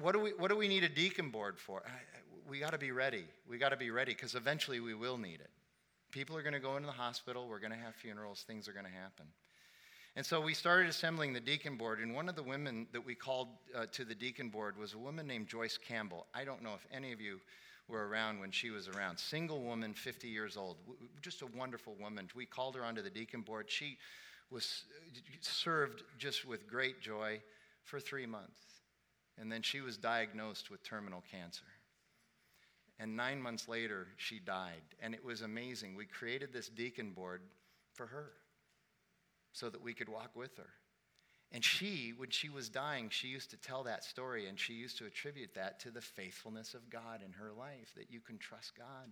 what, do we, what do we need a deacon board for? We got to be ready. We got to be ready because eventually we will need it. People are going to go into the hospital. We're going to have funerals. Things are going to happen. And so we started assembling the deacon board, and one of the women that we called uh, to the deacon board was a woman named Joyce Campbell. I don't know if any of you were around when she was around. Single woman, 50 years old, just a wonderful woman. We called her onto the deacon board. She was served just with great joy for three months. And then she was diagnosed with terminal cancer. And nine months later, she died. And it was amazing. We created this deacon board for her so that we could walk with her. And she, when she was dying, she used to tell that story and she used to attribute that to the faithfulness of God in her life, that you can trust God.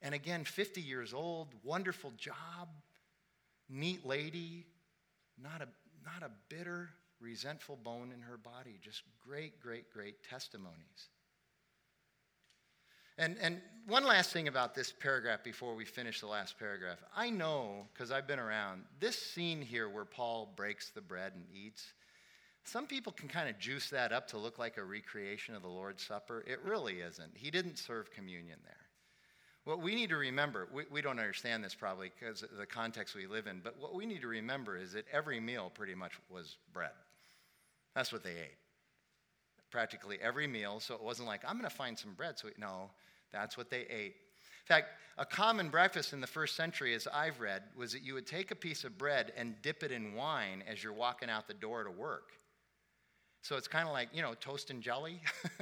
And again, 50 years old, wonderful job, neat lady, not a, not a bitter, resentful bone in her body, just great, great, great testimonies. And, and one last thing about this paragraph before we finish the last paragraph. I know, because I've been around, this scene here where Paul breaks the bread and eats, some people can kind of juice that up to look like a recreation of the Lord's Supper. It really isn't. He didn't serve communion there. What we need to remember, we, we don't understand this probably because of the context we live in, but what we need to remember is that every meal pretty much was bread. That's what they ate. Practically every meal. So it wasn't like, I'm going to find some bread. So, we, no, that's what they ate. In fact, a common breakfast in the first century, as I've read, was that you would take a piece of bread and dip it in wine as you're walking out the door to work. So it's kind of like, you know, toast and jelly.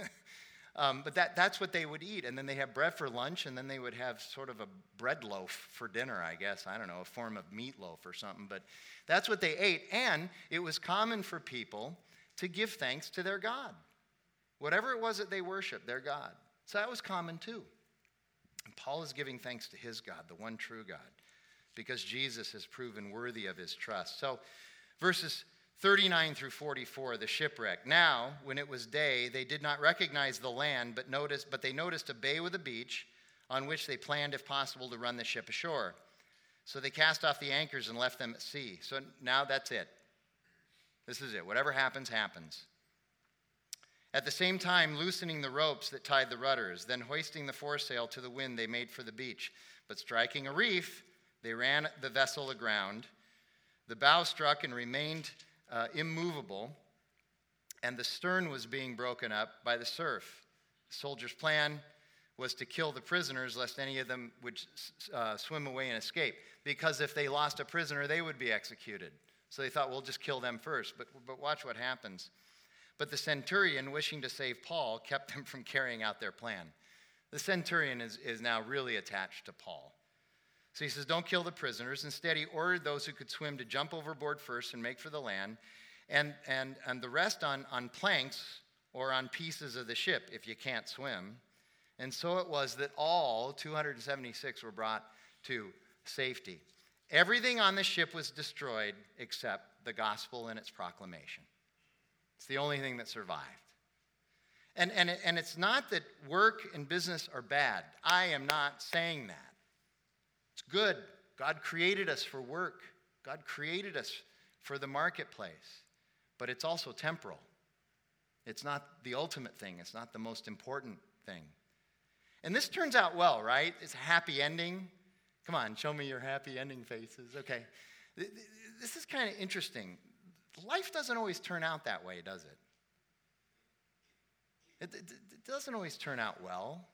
Um, but that, that's what they would eat. And then they have bread for lunch, and then they would have sort of a bread loaf for dinner, I guess. I don't know, a form of meatloaf or something. But that's what they ate. And it was common for people to give thanks to their God. Whatever it was that they worshiped, their God. So that was common too. And Paul is giving thanks to his God, the one true God, because Jesus has proven worthy of his trust. So, verses 39 through 44, the shipwreck. Now, when it was day, they did not recognize the land, but, noticed, but they noticed a bay with a beach on which they planned, if possible, to run the ship ashore. So they cast off the anchors and left them at sea. So now that's it. This is it. Whatever happens, happens. At the same time, loosening the ropes that tied the rudders, then hoisting the foresail to the wind, they made for the beach. But striking a reef, they ran the vessel aground. The bow struck and remained uh, immovable, and the stern was being broken up by the surf. The soldiers' plan was to kill the prisoners lest any of them would uh, swim away and escape, because if they lost a prisoner, they would be executed. So they thought, we'll just kill them first. But, but watch what happens. But the centurion, wishing to save Paul, kept them from carrying out their plan. The centurion is, is now really attached to Paul. So he says, Don't kill the prisoners. Instead, he ordered those who could swim to jump overboard first and make for the land, and, and, and the rest on, on planks or on pieces of the ship if you can't swim. And so it was that all 276 were brought to safety. Everything on the ship was destroyed except the gospel and its proclamation. It's the only thing that survived. And, and, and it's not that work and business are bad. I am not saying that. It's good. God created us for work, God created us for the marketplace, but it's also temporal. It's not the ultimate thing, it's not the most important thing. And this turns out well, right? It's a happy ending. Come on, show me your happy ending faces. Okay. This is kind of interesting. Life doesn't always turn out that way, does it? It, it, it doesn't always turn out well.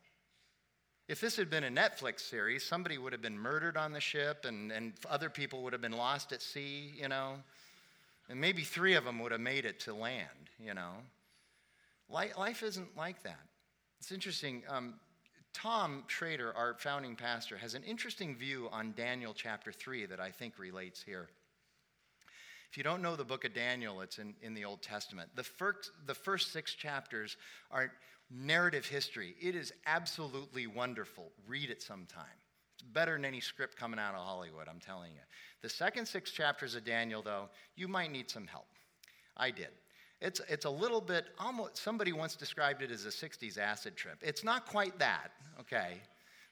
If this had been a Netflix series, somebody would have been murdered on the ship and, and other people would have been lost at sea, you know. And maybe three of them would have made it to land, you know. Life isn't like that. It's interesting. Um, Tom Shrader, our founding pastor, has an interesting view on Daniel chapter 3 that I think relates here. If you don't know the book of Daniel, it's in, in the Old Testament. The first, the first six chapters are narrative history. It is absolutely wonderful. Read it sometime. It's better than any script coming out of Hollywood, I'm telling you. The second six chapters of Daniel, though, you might need some help. I did. It's, it's a little bit, almost, somebody once described it as a 60s acid trip. It's not quite that, okay,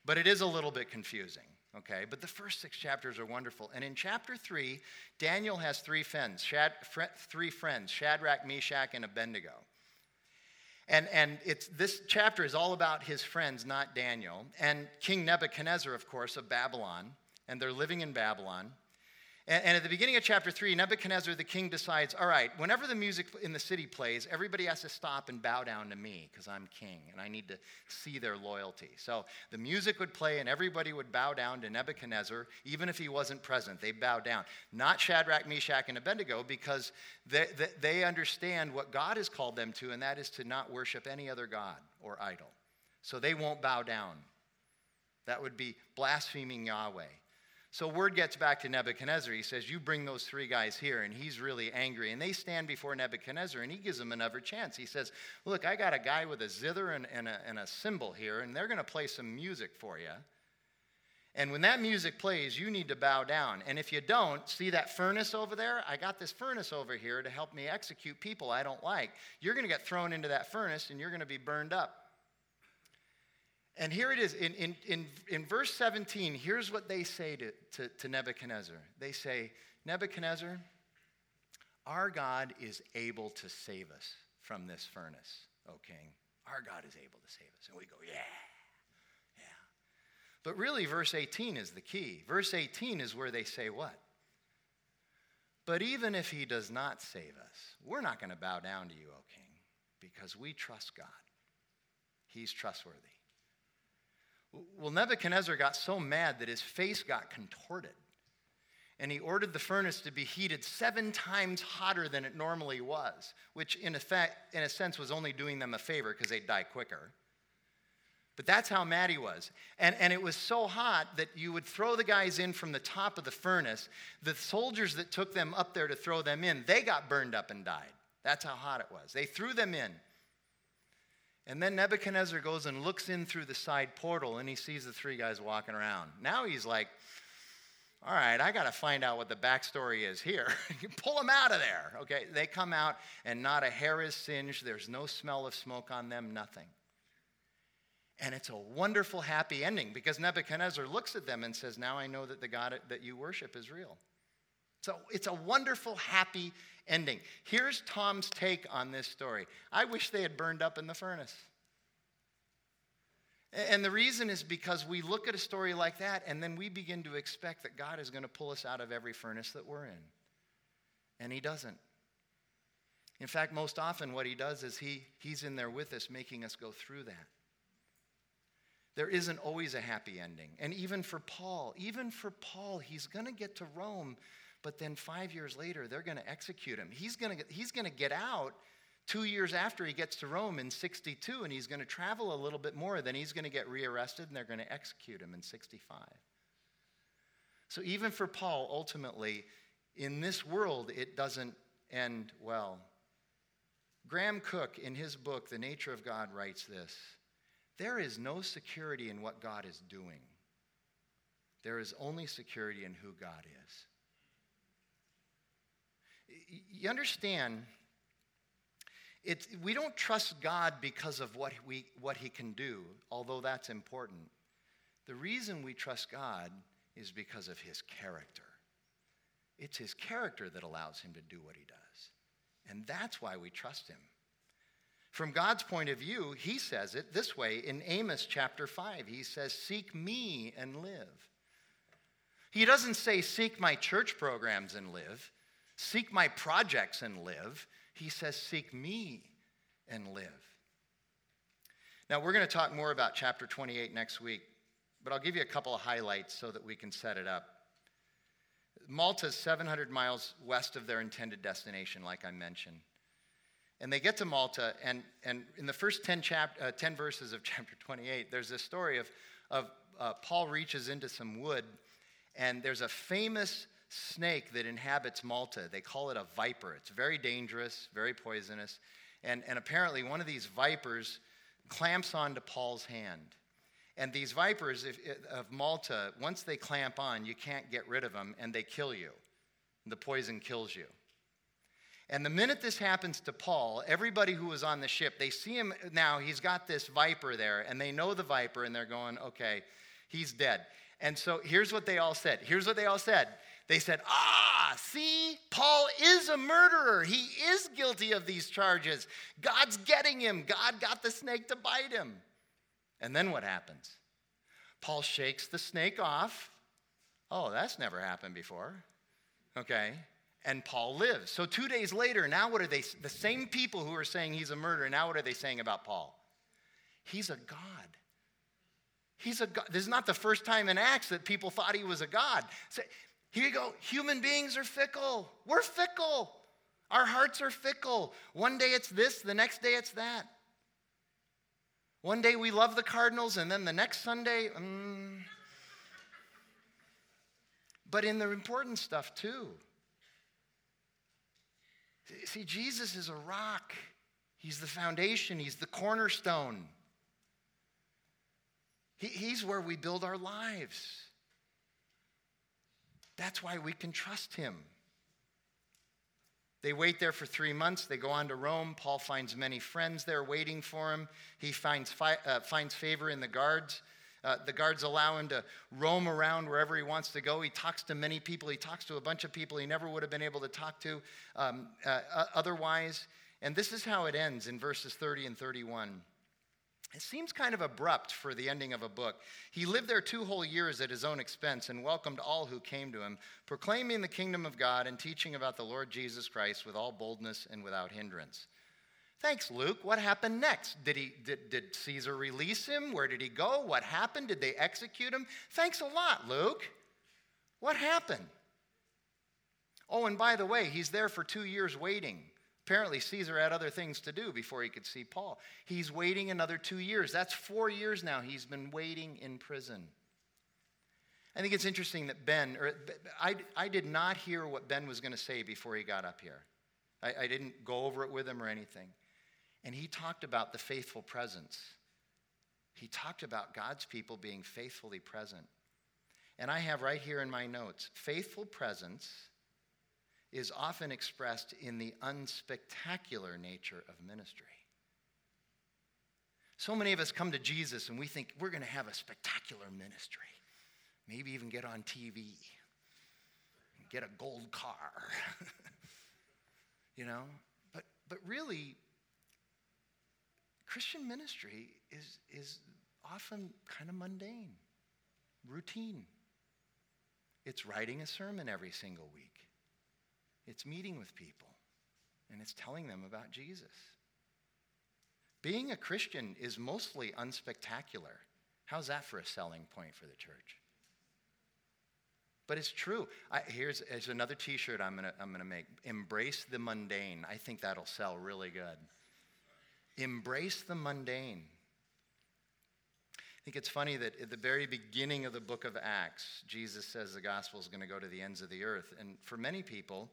but it is a little bit confusing, okay? But the first six chapters are wonderful. And in chapter three, Daniel has three friends, Shad, three friends Shadrach, Meshach, and Abednego. And, and it's, this chapter is all about his friends, not Daniel. And King Nebuchadnezzar, of course, of Babylon. And they're living in Babylon. And, at the beginning of chapter 3, Nebuchadnezzar the king decides all right, whenever the music in the city plays, everybody has to stop and bow down to me because I'm king and I need to see their loyalty. So the music would play and everybody would bow down to Nebuchadnezzar, even if he wasn't present. They bow down. Not Shadrach, Meshach, and Abednego because they, they, they understand what God has called them to, and that is to not worship any other God or idol. So they won't bow down. That would be blaspheming Yahweh. So word gets back to Nebuchadnezzar. He says, You bring those three guys here. And he's really angry. And they stand before Nebuchadnezzar and he gives them another chance. He says, Look, I got a guy with a zither and, and, a, and a cymbal here, and they're going to play some music for you. And when that music plays, you need to bow down. And if you don't, see that furnace over there? I got this furnace over here to help me execute people I don't like. You're going to get thrown into that furnace and you're going to be burned up. And here it is in, in, in, in verse 17. Here's what they say to, to, to Nebuchadnezzar they say, Nebuchadnezzar, our God is able to save us from this furnace, O king. Our God is able to save us. And we go, yeah, yeah. But really, verse 18 is the key. Verse 18 is where they say what? But even if he does not save us, we're not going to bow down to you, O king, because we trust God. He's trustworthy. Well, Nebuchadnezzar got so mad that his face got contorted. And he ordered the furnace to be heated seven times hotter than it normally was, which, in, effect, in a sense, was only doing them a favor because they'd die quicker. But that's how mad he was. And, and it was so hot that you would throw the guys in from the top of the furnace. The soldiers that took them up there to throw them in, they got burned up and died. That's how hot it was. They threw them in. And then Nebuchadnezzar goes and looks in through the side portal and he sees the three guys walking around. Now he's like, all right, I got to find out what the backstory is here. Pull them out of there. Okay, they come out and not a hair is singed. There's no smell of smoke on them, nothing. And it's a wonderful, happy ending because Nebuchadnezzar looks at them and says, Now I know that the God that you worship is real. So it's a wonderful, happy ending. Here's Tom's take on this story I wish they had burned up in the furnace. And the reason is because we look at a story like that and then we begin to expect that God is going to pull us out of every furnace that we're in. And He doesn't. In fact, most often what He does is he, He's in there with us, making us go through that. There isn't always a happy ending. And even for Paul, even for Paul, he's going to get to Rome but then five years later, they're going to execute him. He's going to, he's going to get out two years after he gets to Rome in 62, and he's going to travel a little bit more. Then he's going to get rearrested, and they're going to execute him in 65. So even for Paul, ultimately, in this world, it doesn't end well. Graham Cooke, in his book, The Nature of God, writes this There is no security in what God is doing, there is only security in who God is you understand, it's, we don't trust God because of what, we, what He can do, although that's important. The reason we trust God is because of His character. It's His character that allows Him to do what He does. And that's why we trust Him. From God's point of view, He says it this way in Amos chapter 5. He says, Seek me and live. He doesn't say, Seek my church programs and live. Seek my projects and live. He says, Seek me and live. Now, we're going to talk more about chapter 28 next week, but I'll give you a couple of highlights so that we can set it up. Malta is 700 miles west of their intended destination, like I mentioned. And they get to Malta, and, and in the first 10, chap, uh, 10 verses of chapter 28, there's this story of, of uh, Paul reaches into some wood, and there's a famous snake that inhabits Malta. They call it a viper. It's very dangerous, very poisonous. And, and apparently, one of these vipers clamps onto Paul's hand. And these vipers if, of Malta, once they clamp on, you can't get rid of them and they kill you. The poison kills you. And the minute this happens to Paul, everybody who was on the ship, they see him now, he's got this viper there, and they know the viper, and they're going, okay, He's dead. And so here's what they all said. Here's what they all said. They said, Ah, see, Paul is a murderer. He is guilty of these charges. God's getting him. God got the snake to bite him. And then what happens? Paul shakes the snake off. Oh, that's never happened before. Okay. And Paul lives. So two days later, now what are they? The same people who are saying he's a murderer, now what are they saying about Paul? He's a God. He's a God. This is not the first time in Acts that people thought he was a God. So, here you go. Human beings are fickle. We're fickle. Our hearts are fickle. One day it's this, the next day it's that. One day we love the Cardinals, and then the next Sunday, mm. but in the important stuff too. See, Jesus is a rock, He's the foundation, He's the cornerstone. He, he's where we build our lives. That's why we can trust Him. They wait there for three months. They go on to Rome. Paul finds many friends there waiting for him. He finds, fi- uh, finds favor in the guards. Uh, the guards allow him to roam around wherever he wants to go. He talks to many people. He talks to a bunch of people he never would have been able to talk to um, uh, otherwise. And this is how it ends in verses 30 and 31. It seems kind of abrupt for the ending of a book. He lived there two whole years at his own expense and welcomed all who came to him, proclaiming the kingdom of God and teaching about the Lord Jesus Christ with all boldness and without hindrance. Thanks, Luke. What happened next? Did, he, did, did Caesar release him? Where did he go? What happened? Did they execute him? Thanks a lot, Luke. What happened? Oh, and by the way, he's there for two years waiting. Apparently, Caesar had other things to do before he could see Paul. He's waiting another two years. That's four years now he's been waiting in prison. I think it's interesting that Ben, or I, I did not hear what Ben was going to say before he got up here. I, I didn't go over it with him or anything. And he talked about the faithful presence. He talked about God's people being faithfully present. And I have right here in my notes faithful presence is often expressed in the unspectacular nature of ministry. So many of us come to Jesus and we think we're going to have a spectacular ministry, maybe even get on TV, get a gold car, you know? But, but really, Christian ministry is, is often kind of mundane, routine. It's writing a sermon every single week. It's meeting with people and it's telling them about Jesus. Being a Christian is mostly unspectacular. How's that for a selling point for the church? But it's true. I, here's, here's another t shirt I'm going to I'm gonna make Embrace the mundane. I think that'll sell really good. Embrace the mundane. I think it's funny that at the very beginning of the book of Acts, Jesus says the gospel is going to go to the ends of the earth. And for many people,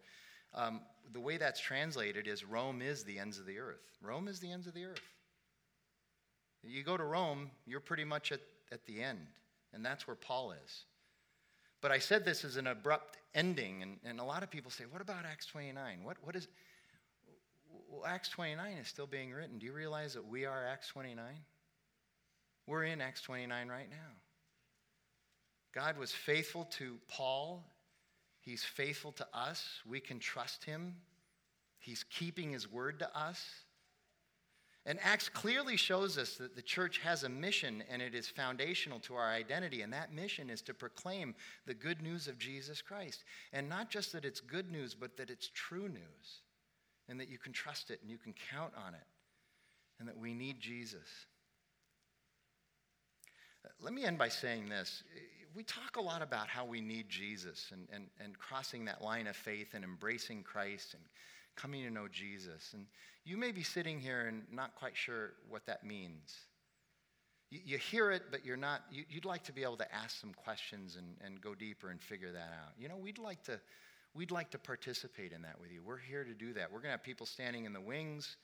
um, the way that's translated is Rome is the ends of the earth. Rome is the ends of the earth. You go to Rome, you're pretty much at, at the end, and that's where Paul is. But I said this is an abrupt ending, and, and a lot of people say, What about Acts 29? What, what is. Well, Acts 29 is still being written. Do you realize that we are Acts 29? We're in Acts 29 right now. God was faithful to Paul He's faithful to us. We can trust him. He's keeping his word to us. And Acts clearly shows us that the church has a mission and it is foundational to our identity. And that mission is to proclaim the good news of Jesus Christ. And not just that it's good news, but that it's true news. And that you can trust it and you can count on it. And that we need Jesus. Let me end by saying this we talk a lot about how we need Jesus and, and, and crossing that line of faith and embracing Christ and coming to know Jesus. And you may be sitting here and not quite sure what that means. You, you hear it, but you're not, you, would like to be able to ask some questions and, and go deeper and figure that out. You know, we'd like to. We'd like to participate in that with you. We're here to do that. We're going to have people standing in the wings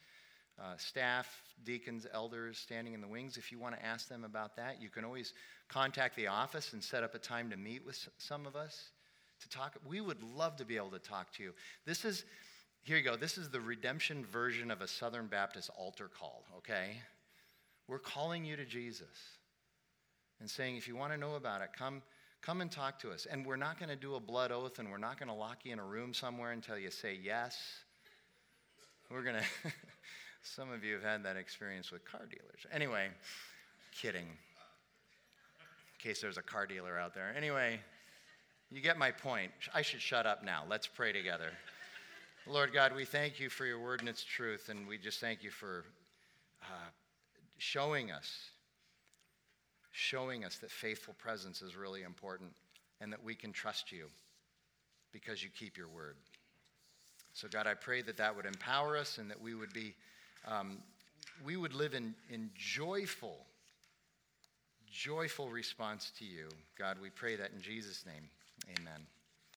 uh, staff, deacons, elders standing in the wings. If you want to ask them about that, you can always contact the office and set up a time to meet with some of us to talk. We would love to be able to talk to you. This is, here you go, this is the redemption version of a Southern Baptist altar call, okay? We're calling you to Jesus. and saying, if you want to know about it, come, come and talk to us. And we're not going to do a blood oath and we're not going to lock you in a room somewhere until you say yes. We're going to, some of you have had that experience with car dealers. Anyway, kidding. In case there's a car dealer out there. Anyway, you get my point. I should shut up now. Let's pray together. Lord God, we thank you for your word and its truth, and we just thank you for uh, showing us, showing us that faithful presence is really important and that we can trust you because you keep your word. So, God, I pray that that would empower us and that we would be, um, we would live in, in joyful, joyful response to you. God, we pray that in Jesus' name. Amen.